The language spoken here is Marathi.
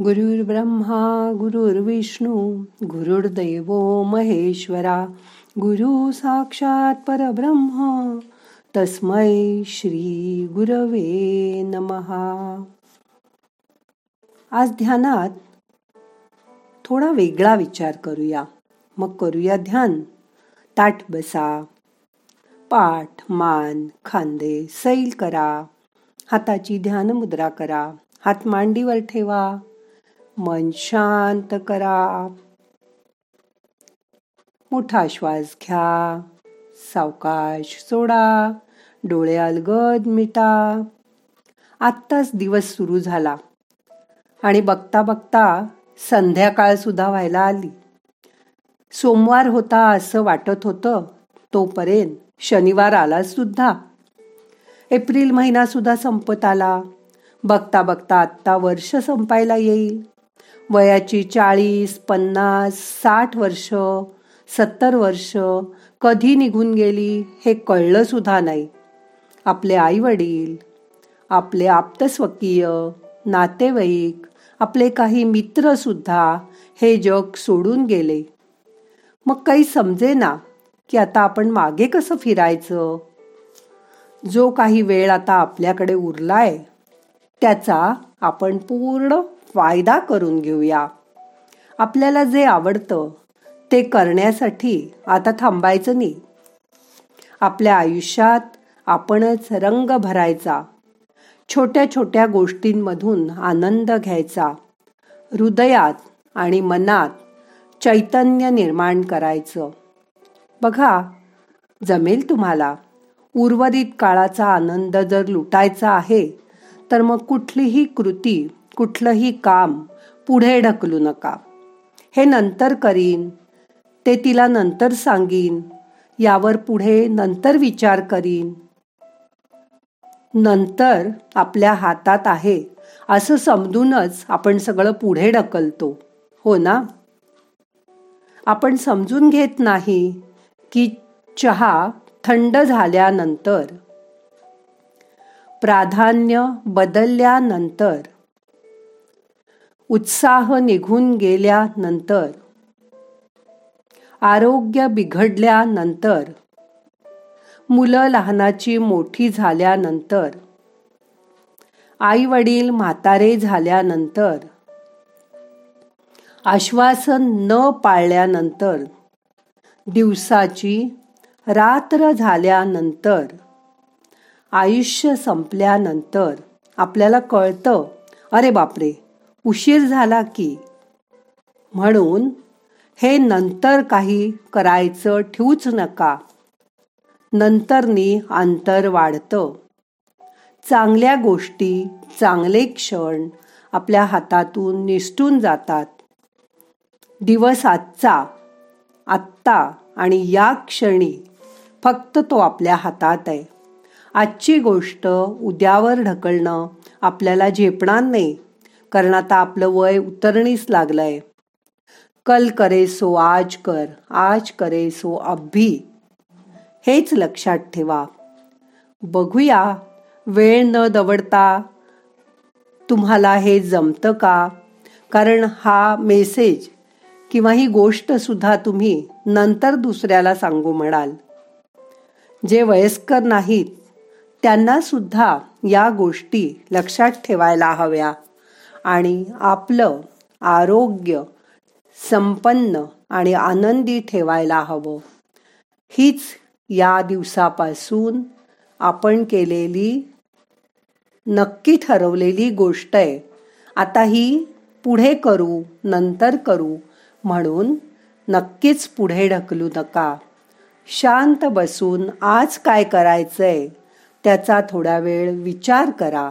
गुरुर्ब्रह्मा गुरुर्विष्णू गुरुर्दैव महेश्वरा गुरु साक्षात परब्रह्म तस्मै श्री गुरवे नमहा आज ध्यानात थोडा वेगळा विचार करूया. मग करूया ध्यान. ताट बसा. पाठ मान खांदे सैल करा. हाताची ध्यान मुद्रा करा. हात मांडीवर ठेवा. मन शांत करा. मोठा श्वास घ्या. सावकाश सोडा. डोळे अलगद मिटा. आत्ताच दिवस सुरू झाला. आणि बघता बघता संध्याकाळ सुद्धा व्हायला आली. सोमवार होता असं वाटत होतं तोपर्यंत शनिवार आला सुद्धा. एप्रिल महिना सुद्धा संपत आला. बघता बघता आत्ता वर्ष संपायला येईल. वयाची चाळीस पन्नास साठ वर्ष सत्तर वर्ष कधी निघून गेली हे कळलं सुद्धा नाही. आपले आई वडील आपले आप्तस्वकीय नातेवाईक आपले काही मित्र सुद्धा हे जग सोडून गेले. मग काही समजे ना की आता आपण मागे कसं फिरायचं? जो काही वेळ आता आपल्याकडे उरलाय त्याचा आपण पूर्ण फायदा करून घेऊया. आपल्याला जे आवडतं ते करण्यासाठी आता थांबायचं नाही. आपल्या आयुष्यात आपणच रंग भरायचा. छोट्या छोट्या गोष्टींमधून आनंद घ्यायचा. हृदयात आणि मनात चैतन्य निर्माण करायचं. बघा जमेल तुम्हाला. उर्वरित काळाचा आनंद जर लुटायचा आहे तर मग कुठलीही कृती कुठलंही काम पुढे ढकलू नका. हे नंतर करीन ते तिला नंतर सांगीन यावर पुढे नंतर विचार करीन. नंतर आपल्या हातात आहे असं समजूनच आपण सगळं पुढे ढकलतो. हो ना? आपण समजून घेत नाही की चहा थंड झाल्यानंतर प्राधान्य बदलल्यानंतर उत्साह निघून गेल्यानंतर आरोग्य बिघडल्यानंतर मुलं लहानाची मोठी झाल्यानंतर आई वडील म्हातारे झाल्यानंतर आश्वासन न पाळल्यानंतर दिवसाची रात्र झाल्यानंतर आयुष्य संपल्यानंतर आपल्याला कळतं अरे बापरे! उशीर झाला की. म्हणून हे नंतर काही करायचं ठेवूच नका. नंतरनी अंतर वाढतं. चांगल्या गोष्टी चांगले क्षण आपल्या हातातून निसटून जातात. दिवस आजचा आत्ता आणि या क्षणी फक्त तो आपल्या हातात आहे. आजची गोष्ट उद्यावर ढकलणं आपल्याला झेपणार नाही. कारण आता आपलं वय उतरणीस लागलंय. कल करे सो आज कर आज करे सो अभी. हेच लक्षात ठेवा. बघूया वेळ न दवडता तुम्हाला हे जमतं का? कारण हा मेसेज किंवा ही गोष्ट सुद्धा तुम्ही नंतर दुसऱ्याला सांगू म्हणाल. जे वयस्कर नाहीत त्यांना सुद्धा या गोष्टी लक्षात ठेवायला हव्या. आणि आपलं आरोग्य संपन्न आणि आनंदी ठेवायला हवं. हीच या दिवसापासून आपण केलेली नक्की ठरवलेली गोष्ट आहे. आता ही पुढे करू नंतर करू म्हणून नक्कीच पुढे ढकलू नका. शांत बसून आज काय करायचंय त्याचा थोडा वेळ विचार करा.